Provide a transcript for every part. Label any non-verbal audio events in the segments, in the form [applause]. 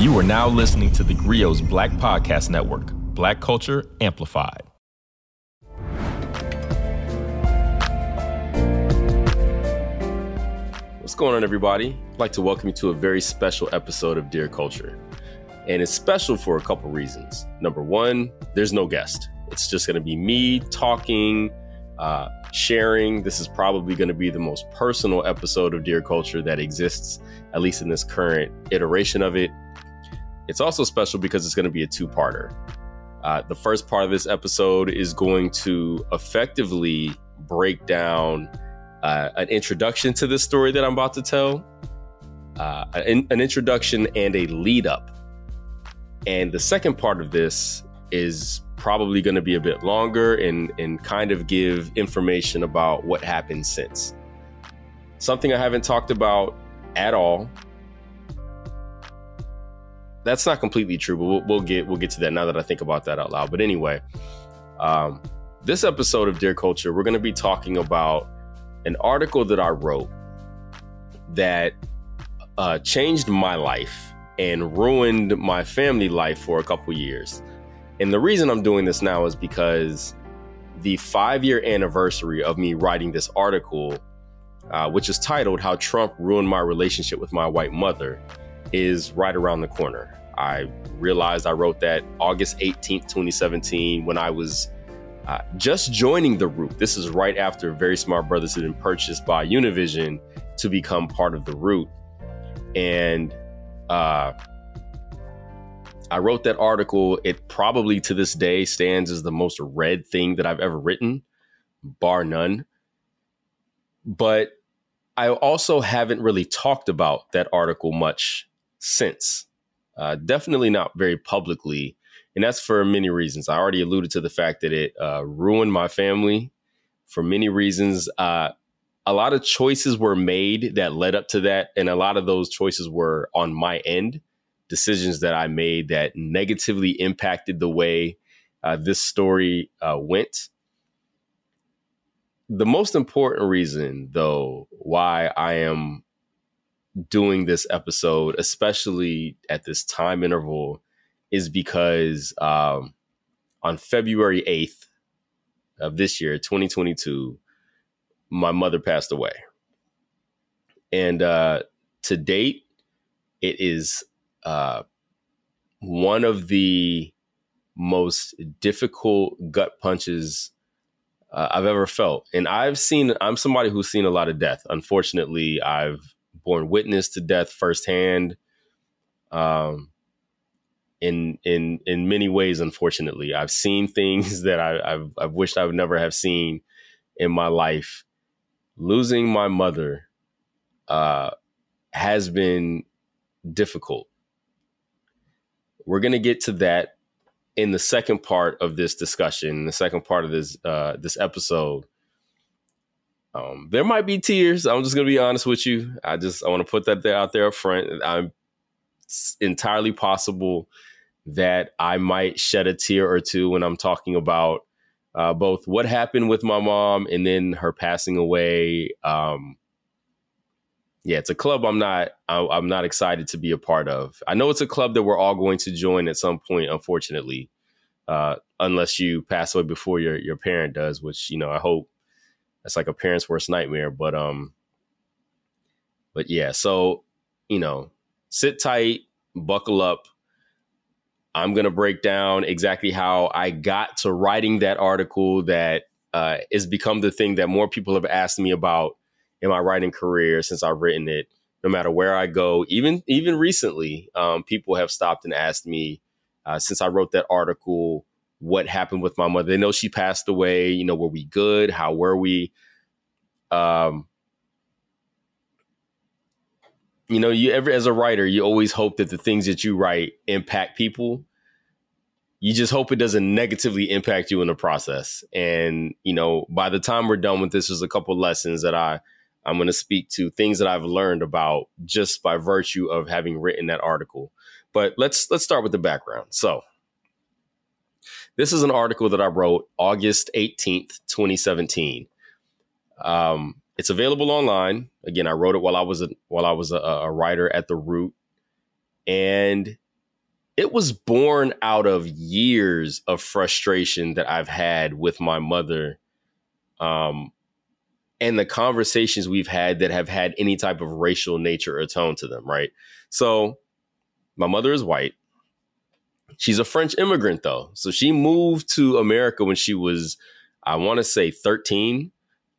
You are now listening to the Grio's Black Podcast Network, Black Culture Amplified. What's going on, everybody? I'd like to welcome you to a very special episode of Dear Culture. And it's special for a couple reasons. Number one, there's no guest. It's just going to be me talking, uh, sharing. This is probably going to be the most personal episode of Dear Culture that exists, at least in this current iteration of it. It's also special because it's going to be a two parter. Uh, the first part of this episode is going to effectively break down uh, an introduction to this story that I'm about to tell, uh, an, an introduction and a lead up. And the second part of this is probably going to be a bit longer and, and kind of give information about what happened since. Something I haven't talked about at all that's not completely true, but we'll, we'll, get we'll get to that now that I think about that out loud. But anyway, um, this episode of Dear Culture, we're going to be talking about an article that I wrote that uh, changed my life and ruined my family life for a couple years. And the reason I'm doing this now is because the five year anniversary of me writing this article, uh, which is titled How Trump Ruined My Relationship with My White Mother, is right around the corner. I realized I wrote that August 18th, 2017, when I was uh, just joining the Root. This is right after Very Smart Brothas had been purchased by Univision to become part of the Root. And uh, I wrote that article. It probably to this day stands as the most read thing that I've ever written, bar none. But I also haven't really talked about that article much since. Uh, definitely not very publicly. And that's for many reasons. I already alluded to the fact that it uh, ruined my family for many reasons. Uh, a lot of choices were made that led up to that. And a lot of those choices were on my end, decisions that I made that negatively impacted the way uh, this story uh, went. The most important reason, though, why I am doing this episode, especially at this time interval, is because um, on February 8th of this year, 2022, my mother passed away. And uh, to date, it is uh, one of the most difficult gut punches uh, I've ever felt. And I've seen, I'm somebody who's seen a lot of death. Unfortunately, I've borne witness to death firsthand. Um, in in in many ways, unfortunately, I've seen [laughs] things that I, I've I've wished I would never have seen in my life. Losing my mother uh, has been difficult. We're gonna get to that in the second part of this discussion, the second part of this uh, this episode. Um, there might be tears. I'm just gonna be honest with you. I just I want to put that there out there up front. I'm entirely possible that I might shed a tear or two when I'm talking about uh, both what happened with my mom and then her passing away. Um, yeah, it's a club I'm not I, I'm not excited to be a part of. I know it's a club that we're all going to join at some point, unfortunately, uh, unless you pass away before your your parent does, which you know I hope that's like a parent's worst nightmare. But um, but yeah, so you know, sit tight, buckle up. I'm gonna break down exactly how I got to writing that article that uh, has become the thing that more people have asked me about in my writing career since I've written it. No matter where I go, even even recently, um, people have stopped and asked me uh, since I wrote that article what happened with my mother. They know she passed away. You know, were we good? How were we? Um, you know, you ever as a writer, you always hope that the things that you write impact people. You just hope it doesn't negatively impact you in the process. And you know, by the time we're done with this, there's a couple lessons that I I'm going to speak to things that I've learned about just by virtue of having written that article. But let's let's start with the background. So, this is an article that I wrote August 18th, 2017. Um, it's available online. Again, I wrote it while I was a, while I was a, a writer at the Root, and it was born out of years of frustration that I've had with my mother um, and the conversations we've had that have had any type of racial nature or tone to them, right? So, my mother is white. She's a French immigrant, though. So, she moved to America when she was, I want to say, 13,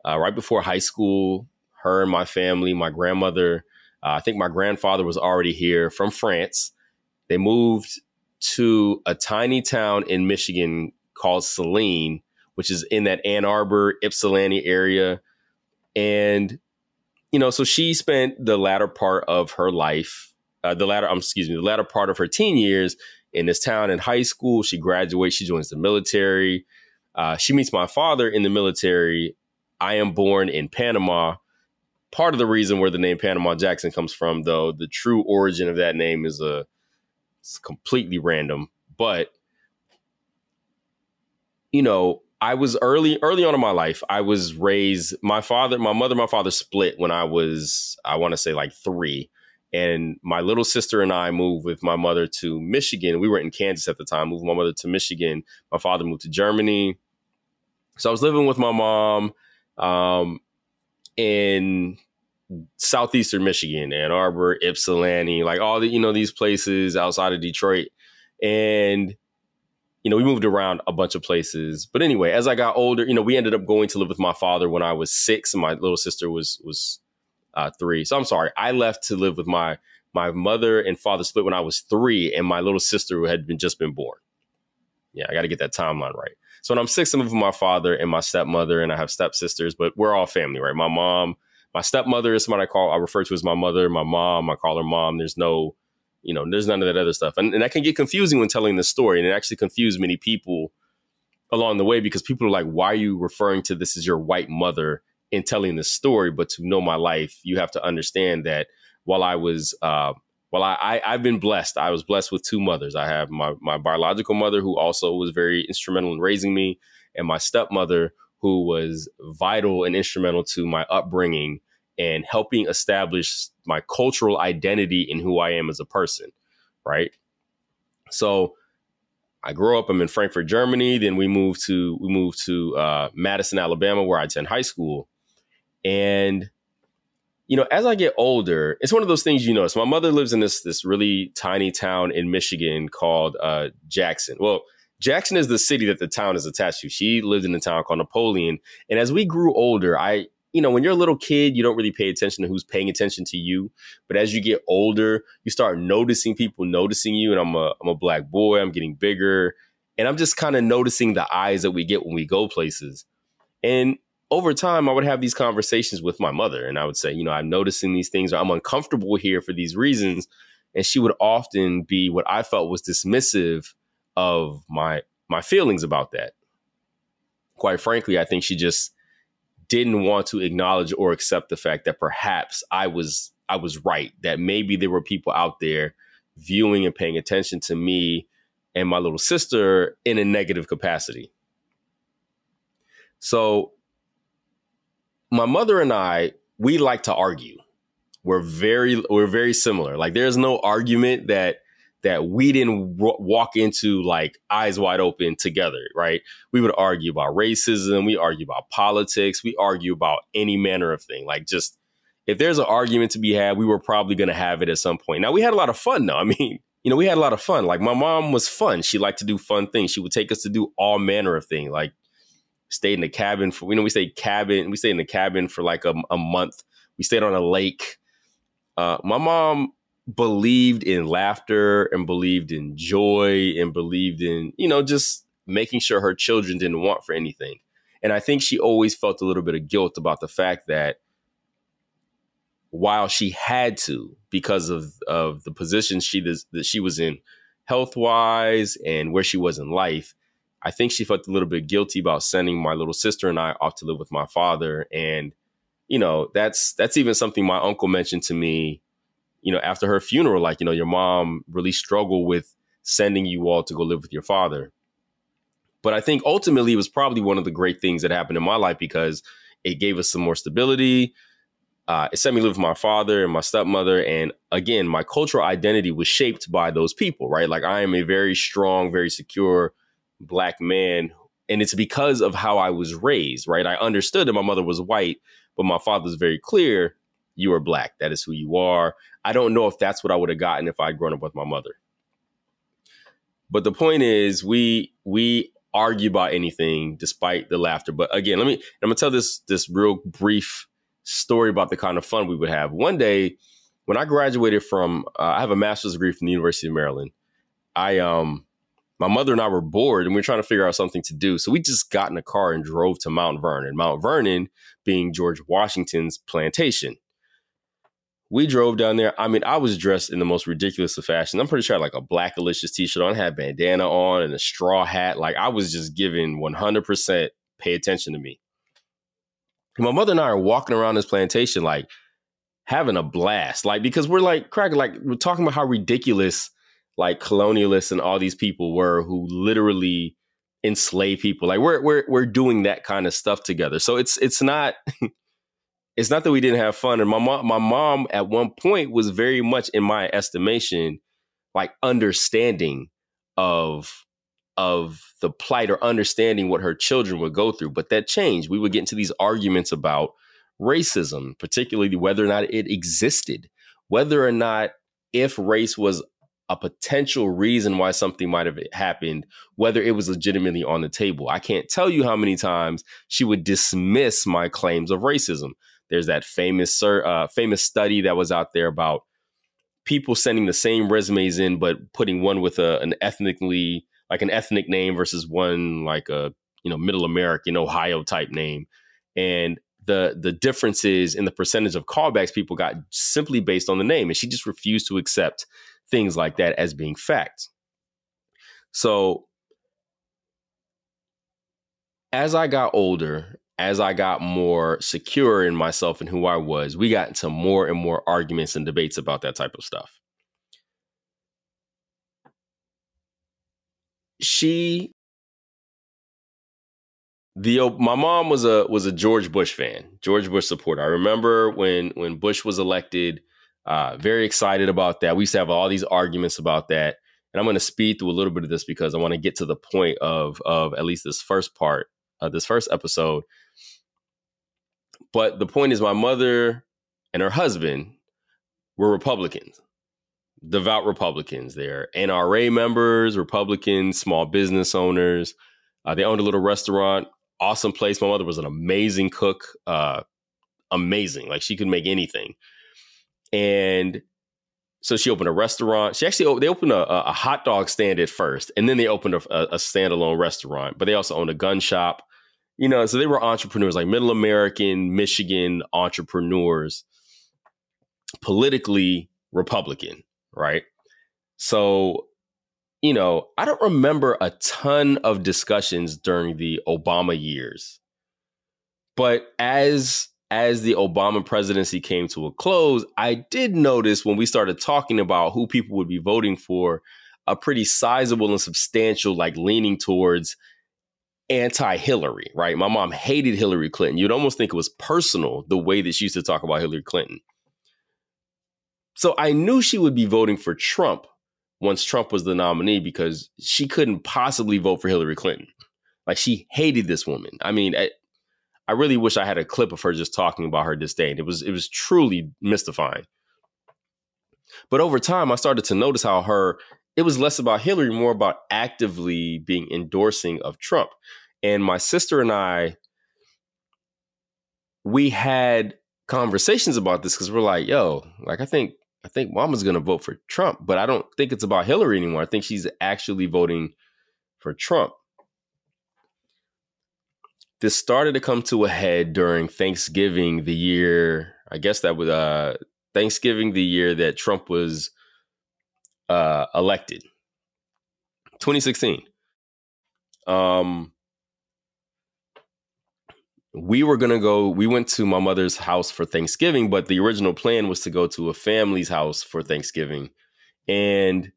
uh, right before high school. Her and my family, my grandmother, uh, I think my grandfather was already here from France. They moved to a tiny town in Michigan called Saline, which is in that Ann Arbor, Ypsilanti area. And, you know, so she spent the latter part of her life, uh, the latter, um, excuse me, the latter part of her teen years in this town in high school. She graduates, she joins the military. Uh, she meets my father in the military. I am born in Panama. Part of the reason where the name Panama Jackson comes from, though, the true origin of that name is a it's completely random. But you know, I was early early on in my life. I was raised. My father, my mother, my father split when I was I want to say like three, and my little sister and I moved with my mother to Michigan. We were in Kansas at the time. Moved my mother to Michigan. My father moved to Germany. So I was living with my mom um, in southeastern Michigan, Ann Arbor, Ypsilanti, like all the you know these places outside of Detroit, and you know, we moved around a bunch of places. But anyway, as I got older, you know, we ended up going to live with my father when I was six, and my little sister was was uh, three. So I'm sorry, I left to live with my my mother and father split when I was three, and my little sister who had been just been born. Yeah, I got to get that timeline right. So when I'm six, I'm with my father and my stepmother, and I have stepsisters, but we're all family, right? My mom, my stepmother is someone I call, I refer to as my mother. My mom, I call her mom. There's no you know, there's none of that other stuff. And, and that can get confusing when telling the story. And it actually confused many people along the way because people are like, why are you referring to this as your white mother in telling this story? But to know my life, you have to understand that while I was, uh, well, I, I, have been blessed. I was blessed with two mothers. I have my, my biological mother, who also was very instrumental in raising me, and my stepmother, who was vital and instrumental to my upbringing and helping establish my cultural identity in who I am as a person, right? So I grew up. I'm in Frankfurt, Germany. Then we moved to we moved to uh, Madison, Alabama, where I attend high school. And you know, as I get older, it's one of those things you notice. My mother lives in this this really tiny town in Michigan called uh, Jackson. Well, Jackson is the city that the town is attached to. She lived in a town called Napoleon. And as we grew older, I you know, when you're a little kid, you don't really pay attention to who's paying attention to you. But as you get older, you start noticing people noticing you. And I'm a I'm a black boy. I'm getting bigger, and I'm just kind of noticing the eyes that we get when we go places. And over time, I would have these conversations with my mother, and I would say, you know, I'm noticing these things, or I'm uncomfortable here for these reasons. And she would often be what I felt was dismissive of my my feelings about that. Quite frankly, I think she just didn't want to acknowledge or accept the fact that perhaps I was I was right that maybe there were people out there viewing and paying attention to me and my little sister in a negative capacity. So my mother and I we like to argue. We're very we're very similar. Like there's no argument that that we didn't w- walk into like eyes wide open together, right? We would argue about racism, we argue about politics, we argue about any manner of thing. Like just if there's an argument to be had, we were probably going to have it at some point. Now we had a lot of fun though. I mean, you know, we had a lot of fun. Like my mom was fun. She liked to do fun things. She would take us to do all manner of things. Like stayed in the cabin for, you know, we stayed cabin, we stayed in the cabin for like a, a month. We stayed on a lake. Uh, my mom believed in laughter and believed in joy and believed in, you know, just making sure her children didn't want for anything. And I think she always felt a little bit of guilt about the fact that while she had to, because of of the position she that she was in, health wise and where she was in life, I think she felt a little bit guilty about sending my little sister and I off to live with my father. And you know, that's that's even something my uncle mentioned to me you know, after her funeral, like, you know, your mom really struggled with sending you all to go live with your father. But I think ultimately it was probably one of the great things that happened in my life because it gave us some more stability. uh, it set me live with my father and my stepmother. And again, my cultural identity was shaped by those people, right? Like I am a very strong, very secure black man. And it's because of how I was raised, right? I understood that my mother was white, but my father was very clear you are black. That is who you are. I don't know if that's what I would have gotten if I'd grown up with my mother. But the point is, we we argue about anything despite the laughter. But again, let me I'm gonna tell this this real brief story about the kind of fun we would have. One day, when I graduated from, uh, I have a master's degree from the University of Maryland. I um, my mother and I were bored, and we were trying to figure out something to do. So we just got in a car and drove to Mount Vernon. Mount Vernon being George Washington's plantation. We drove down there. I mean, I was dressed in the most ridiculous of fashion. I'm pretty sure I had like a black Alicia's t-shirt on, had bandana on, and a straw hat. Like I was just giving 100% pay attention to me my mother and I are walking around this plantation like having a blast. Like because we're like cracking, like we're talking about how ridiculous like colonialists and all these people were who literally enslave people. Like we're we're we're doing that kind of stuff together. So it's it's not [laughs] it's not that we didn't have fun. And my mom my mom at one point was very much in my estimation like understanding of of the plight or understanding what her children would go through. But that changed. We would get into these arguments about racism, particularly whether or not it existed, whether or not if race was a potential reason why something might have happened, whether it was legitimately on the table. I can't tell you how many times she would dismiss my claims of racism. There's that famous uh, famous study that was out there about people sending the same resumes in, but putting one with a, an ethnically like an ethnic name versus one like a you know middle American Ohio type name, and the the differences in the percentage of callbacks people got simply based on the name, and she just refused to accept things like that as being facts. So as I got older, as I got more secure in myself and who I was, we got into more and more arguments and debates about that type of stuff. she the my mom was a was a George Bush fan, George Bush supporter. I remember when when Bush was elected, uh, very excited about that. We used to have all these arguments about that, and I'm going to speed through a little bit of this because I want to get to the point of of at least this first part of this first episode. But the point is, my mother and her husband were Republicans devout Republicans. They're NRA members, Republicans, small business owners. Uh, they owned a little restaurant, awesome place. My mother was an amazing cook, uh, amazing. Like she could make anything. And so she opened a restaurant. She actually they opened a, a hot dog stand at first, and then they opened a, a, standalone restaurant. But they also owned a gun shop. You know, so they were entrepreneurs, like Middle American, Michigan entrepreneurs, politically Republican right? So, you know, I don't remember a ton of discussions during the Obama years. But as as the Obama presidency came to a close, I did notice when we started talking about who people would be voting for, a pretty sizable and substantial like leaning towards anti-Hillary, right? My mom hated Hillary Clinton. You'd almost think it was personal the way that she used to talk about Hillary Clinton. So I knew she would be voting for Trump once Trump was the nominee because she couldn't possibly vote for Hillary Clinton. Like she hated this woman. I mean, I, really wish I had a clip of her just talking about her disdain. It was it was truly mystifying. But over time, I started to notice how her it was less about Hillary, more about actively being endorsing of Trump. And my sister and I, we had conversations about this because we're like, yo, like I think I think Mama's to vote for Trump, but I don't think it's about Hillary anymore. I think she's actually voting for Trump. This started to come to a head during Thanksgiving, the year, I guess that was uh, Thanksgiving, the year that Trump was uh, elected, 2016. Um, we were gonna go we went to my mother's house for thanksgiving but the original plan was to go to a family's house for thanksgiving and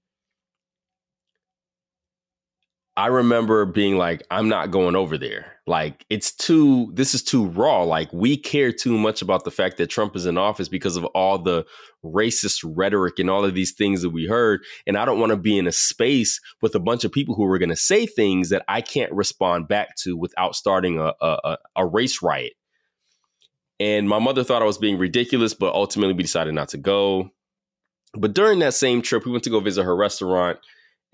I remember being like, I'm not going over there. Like, it's too, this is too raw. Like, we care too much about the fact that Trump is in office because of all the racist rhetoric and all of these things that we heard. And I don't want to be in a space with a bunch of people who are going to say things that I can't respond back to without starting a, a, a race riot. And my mother thought I was being ridiculous, but ultimately we decided not to go. But during that same trip, we went to go visit her restaurant.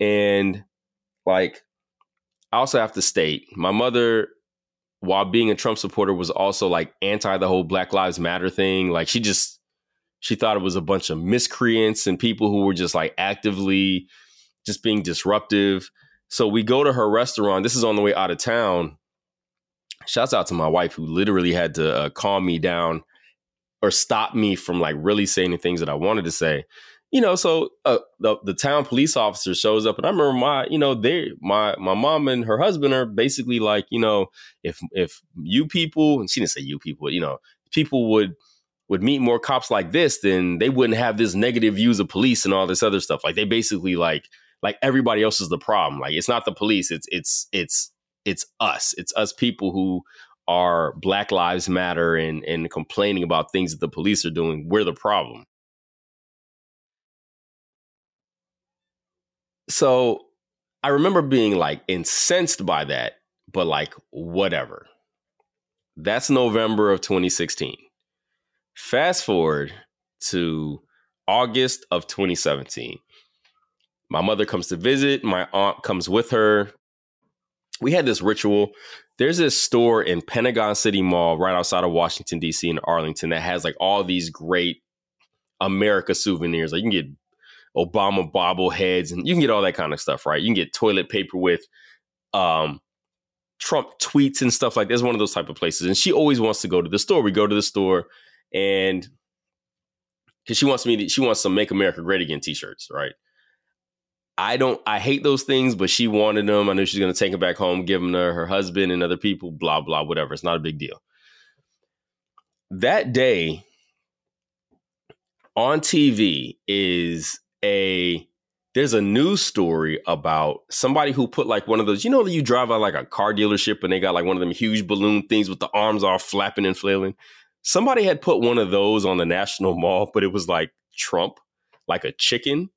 And like, I also have to state my mother, while being a Trump supporter, was also like anti the whole Black Lives Matter thing. Like she just she thought it was a bunch of miscreants and people who were just like actively just being disruptive. So we go to her restaurant. This is on the way out of town. Shouts out to my wife who literally had to uh, calm me down or stop me from like really saying the things that I wanted to say you know, so uh, the the town police officer shows up, and I remember my, you know, they my my mom and her husband are basically like, you know, if if you people, and she didn't say you people, but, you know, people would would meet more cops like this, then they wouldn't have this negative views of police and all this other stuff. Like they basically like like everybody else is the problem. Like it's not the police, it's it's it's it's us. It's us people who are Black Lives Matter and and complaining about things that the police are doing. We're the problem. So I remember being like incensed by that, but like, whatever. That's November of 2016. Fast forward to August of 2017. My mother comes to visit, my aunt comes with her. We had this ritual. There's this store in Pentagon City Mall right outside of Washington, D.C. in Arlington that has like all these great America souvenirs. Like you can get Obama bobbleheads, and you can get all that kind of stuff, right? You can get toilet paper with um, Trump tweets and stuff like that. It's one of those type of places. And she always wants to go to the store. We go to the store and because she wants me to, she wants some Make America Great Again t-shirts, right? I don't I hate those things, but she wanted them. I knew she's gonna take them back home, give them to her husband and other people, blah, blah, whatever. It's not a big deal. That day on TV is a there's a news story about somebody who put like one of those, you know, you drive out like a car dealership and they got like one of them huge balloon things with the arms all flapping and flailing. Somebody had put one of those on the National Mall, but it was like Trump, like a chicken.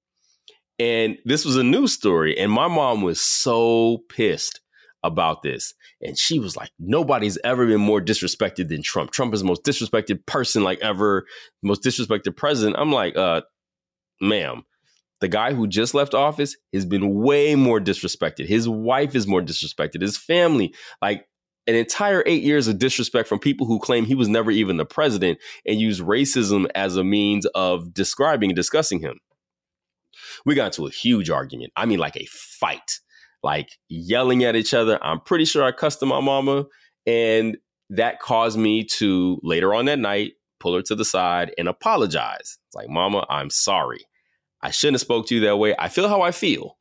And this was a news story. And my mom was so pissed about this. And she was like, nobody's ever been more disrespected than Trump. Trump is the most disrespected person like ever, most disrespected president. I'm like, uh, ma'am, the guy who just left office has been way more disrespected. His wife is more disrespected. His family, like an entire eight years of disrespect from people who claim he was never even the president and use racism as a means of describing and discussing him. We got into a huge argument. I mean, like a fight, like yelling at each other. I'm pretty sure I cussed my mama. And that caused me to later on that night pull her to the side and apologize. It's like, Mama, I'm sorry. I shouldn't have spoke to you that way. I feel how I feel,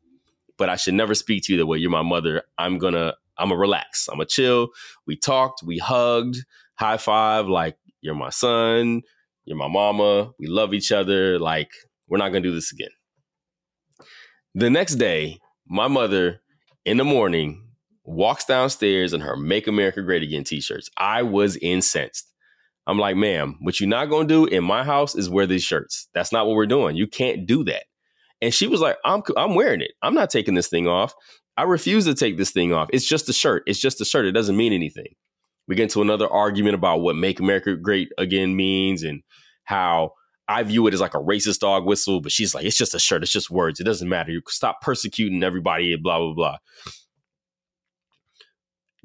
but I should never speak to you that way. You're my mother. I'm gonna I'm gonna relax. I'm gonna chill. We talked, we hugged, high five, like you're my son, you're my mama. We love each other. Like, we're not gonna do this again. The next day, my mother in the morning walks downstairs in her Make America Great Again t-shirts. I was incensed. I'm like, ma'am, what you're not gonna do in my house is wear these shirts. That's not what we're doing. You can't do that. And she was like, I'm I'm wearing it. I'm not taking this thing off. I refuse to take this thing off. It's just a shirt. It's just a shirt. It doesn't mean anything. We get into another argument about what make America great again means and how I view it as like a racist dog whistle, but she's like, it's just a shirt. It's just words. It doesn't matter. You stop persecuting everybody, blah, blah, blah.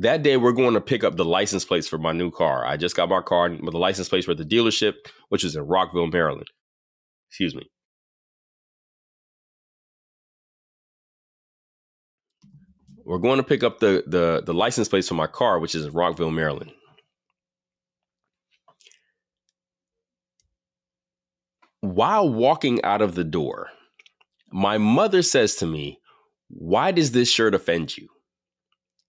That day, we're going to pick up the license plates for my new car. I just got my car, but the license plates at the dealership, which is in Rockville, Maryland. Excuse me. We're going to pick up the, the, the license plates for my car, which is in Rockville, Maryland. While walking out of the door, my mother says to me, Why does this shirt offend you?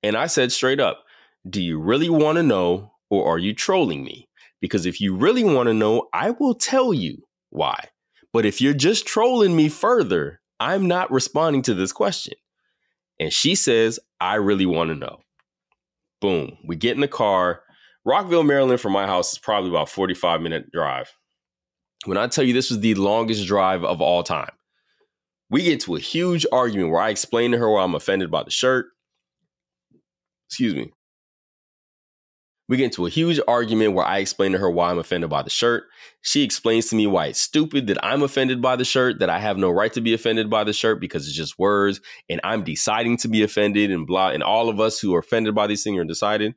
And I said straight up, Do you really want to know or are you trolling me? Because if you really want to know, I will tell you why. But if you're just trolling me further, I'm not responding to this question. And she says, I really want to know. Boom. We get in the car. Rockville, Maryland from my house is probably about 45 minute drive. When I tell you this was the longest drive of all time, we get to a huge argument where I explain to her why I'm offended by the shirt. Excuse me. We get into a huge argument where I explain to her why I'm offended by the shirt. She explains to me why it's stupid that I'm offended by the shirt, that I have no right to be offended by the shirt because it's just words and I'm deciding to be offended and blah. And all of us who are offended by these things are decided.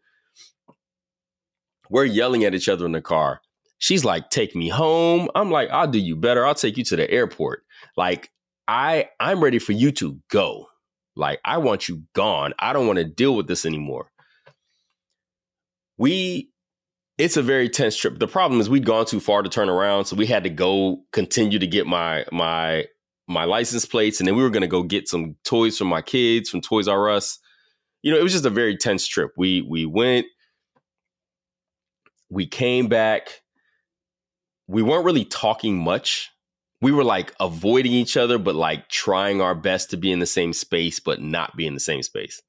We're yelling at each other in the car. She's like, take me home. I'm like, I'll do you better. I'll take you to the airport. Like, I I'm ready for you to go. Like, I want you gone. I don't want to deal with this anymore we it's a very tense trip. The problem is we'd gone too far to turn around, so we had to go continue to get my my my license plates, and then we were going to go get some toys from my kids from Toys R Us. You know, it was just a very tense trip. We we went, we came back. We weren't really talking much. We were like avoiding each other, but like trying our best to be in the same space, but not be in the same space.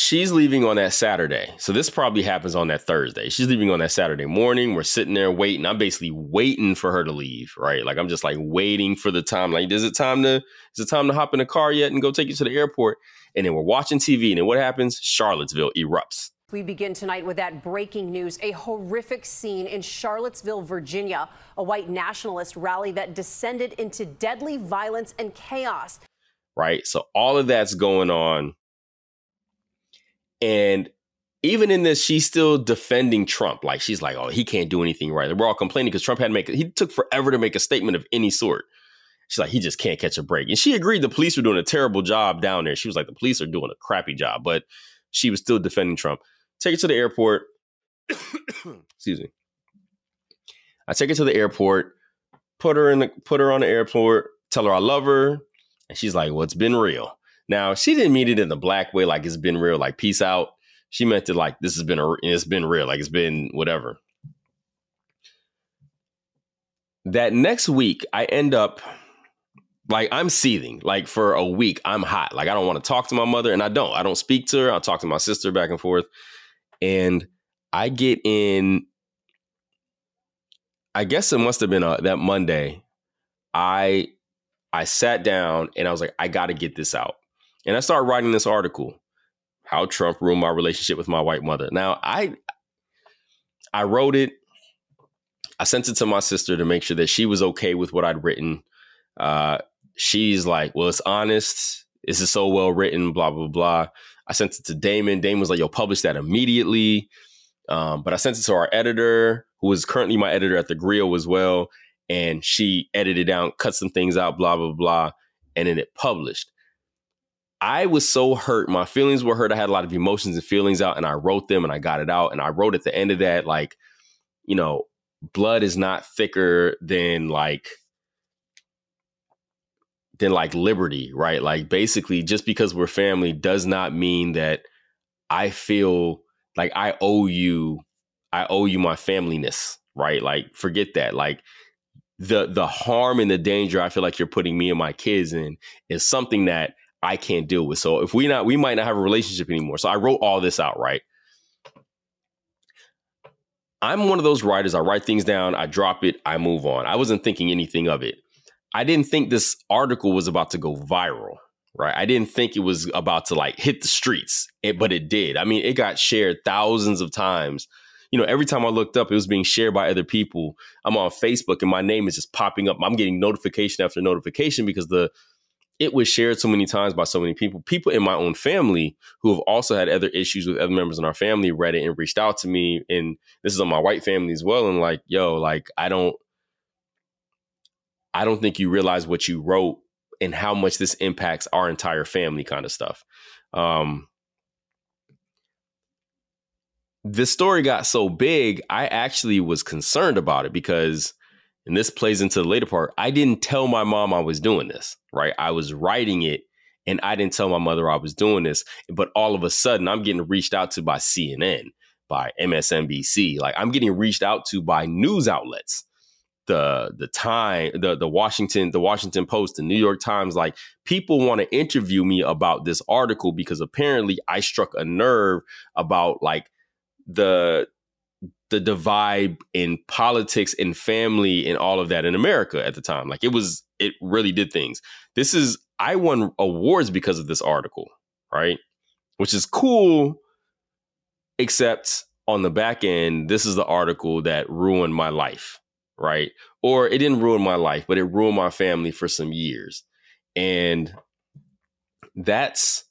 she's leaving on that Saturday. So this probably happens on that Thursday. She's leaving on that Saturday morning. We're sitting there waiting. I'm basically waiting for her to leave, right? Like I'm just like waiting for the time. Like, is it time to is it time to hop in the car yet and go take you to the airport? And then we're watching TV. And then what happens? Charlottesville erupts. We begin tonight with that breaking news a horrific scene in Charlottesville, Virginia, a white nationalist rally that descended into deadly violence and chaos. Right. So all of that's going on and even in this, she's still defending Trump. Like she's like, oh, he can't do anything right. We're all complaining because Trump had to make he took forever to make a statement of any sort. She's like, he just can't catch a break. And she agreed the police were doing a terrible job down there. She was like, the police are doing a crappy job, but she was still defending Trump. Take it to the airport. [coughs] Excuse me. I take her to the airport, put her in the put her on the airport, tell her I love her, and she's like, "Well, it's been real." Now, she didn't mean it in the black way, like it's been real, like peace out. She meant it like this has been a, it's been real, like it's been whatever. That next week, I end up like I'm seething. Like for a week, I'm hot. Like I don't want to talk to my mother, and I don't. I don't speak to her. I'll talk to my sister back and forth, and I get in. I guess it must have been a, that Monday. I I sat down and I was like, I got to get this out. And I started writing this article, how Trump ruined my relationship with my white mother. Now, I I wrote it. I sent it to my sister to make sure that she was okay with what I'd written. Uh, she's like, "Well, it's honest. This is so well written." Blah blah blah. I sent it to Damon. Damon was like, "Yo, publish that immediately." Um, but I sent it to our editor, who is currently my editor at the Grio as well, and she edited down, cut some things out, blah blah blah, and then it published. I was so hurt. My feelings were hurt. I had a lot of emotions and feelings out, and I wrote them and I got it out. And I wrote at the end of that, like, you know, blood is not thicker than like than like liberty, right? Like basically just because we're family does not mean that I feel like I owe you I owe you my familyness, right? Like forget that. Like the the harm and the danger I feel like you're putting me and my kids in is something that I can't deal with. So if we not, we might not have a relationship anymore. So I wrote all this out, right? I'm one of those writers. I write things down, I drop it, I move on. I wasn't thinking anything of it. I didn't think this article was about to go viral, right? I didn't think it was about to like hit the streets, but it did. I mean, it got shared thousands of times. You know, every time I looked up, it was being shared by other people. I'm on Facebook and my name is just popping up. I'm getting notification after notification because the it was shared so many times by so many people. People in my own family who have also had other issues with other members in our family read it and reached out to me. And this is on my white family as well. And like, yo, like I don't I don't think you realize what you wrote and how much this impacts our entire family kind of stuff. Um the story got so big, I actually was concerned about it because and this plays into the later part, I didn't tell my mom I was doing this, right? I was writing it and I didn't tell my mother I was doing this. But all of a sudden, I'm getting reached out to by CNN, by MSNBC. Like I'm getting reached out to by news outlets. The the time the the Washington the Washington Post the New York Times like people want to interview me about this article because apparently I struck a nerve about like the the divide in politics and family and all of that in America at the time. Like it was it really did things. This is I won awards because of this article right? Which is cool except on the back end this is the article that ruined my life right? Or it didn't ruin my life, but it ruined my family for some years. And that's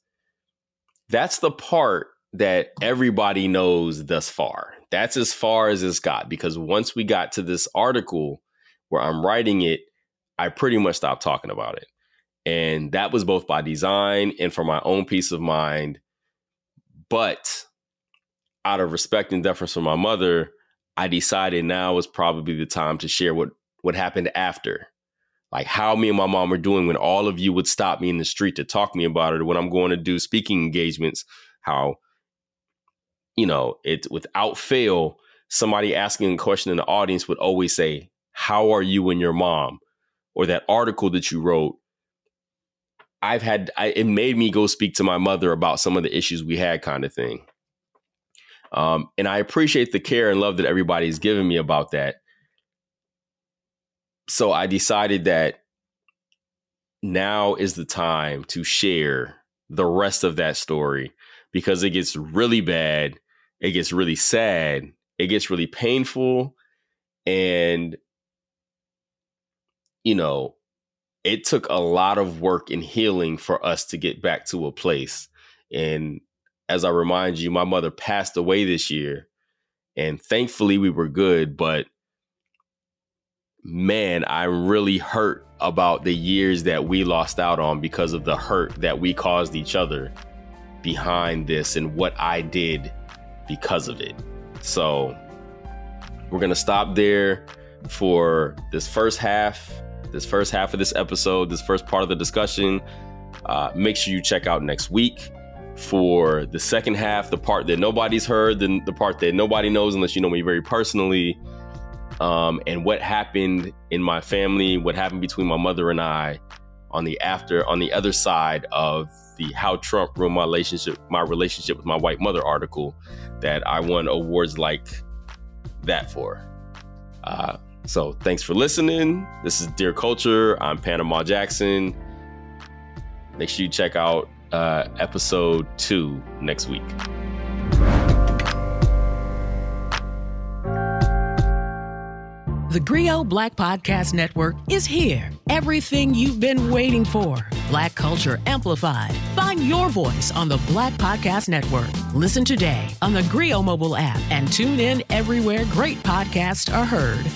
that's the part that everybody knows thus far. That's as far as it's got because once we got to this article where I'm writing it, I pretty much stopped talking about it. And that was both by design and for my own peace of mind. But out of respect and deference for my mother, I decided now was probably the time to share what what happened after. Like how me and my mom were doing when all of you would stop me in the street to talk to me about it, when I'm going to do speaking engagements, how you know, it without fail, somebody asking a question in the audience would always say, How are you and your mom? Or that article that you wrote. I've had I, it made me go speak to my mother about some of the issues we had, kind of thing. Um, and I appreciate the care and love that everybody's given me about that. So I decided that now is the time to share the rest of that story because it gets really bad, it gets really sad, it gets really painful. And, you know, it took a lot of work and healing for us to get back to a place. And as I remind you, my mother passed away this year. And thankfully we were good, but man, I'm really hurt about the years that we lost out on because of the hurt that we caused each other behind this and what I did because of it. So we're going to stop there for this first half, this first half of this episode, this first part of the discussion. Uh, make sure you check out next week for the second half, the part that nobody's heard, the, the part that nobody knows unless you know me very personally, um, and what happened in my family, what happened between my mother and I on the after on the other side of the how Trump ruined my relationship, my relationship with my white mother article that I won awards like that for. Uh, so thanks for listening. This is Dear Culture. I'm Panama Jackson. Make sure you check out uh, episode two next week. The Grio Black Podcast Network is here. Everything you've been waiting for. Black Culture Amplified. Find your voice on the Black Podcast Network. Listen today on the Grio mobile app and tune in everywhere great podcasts are heard.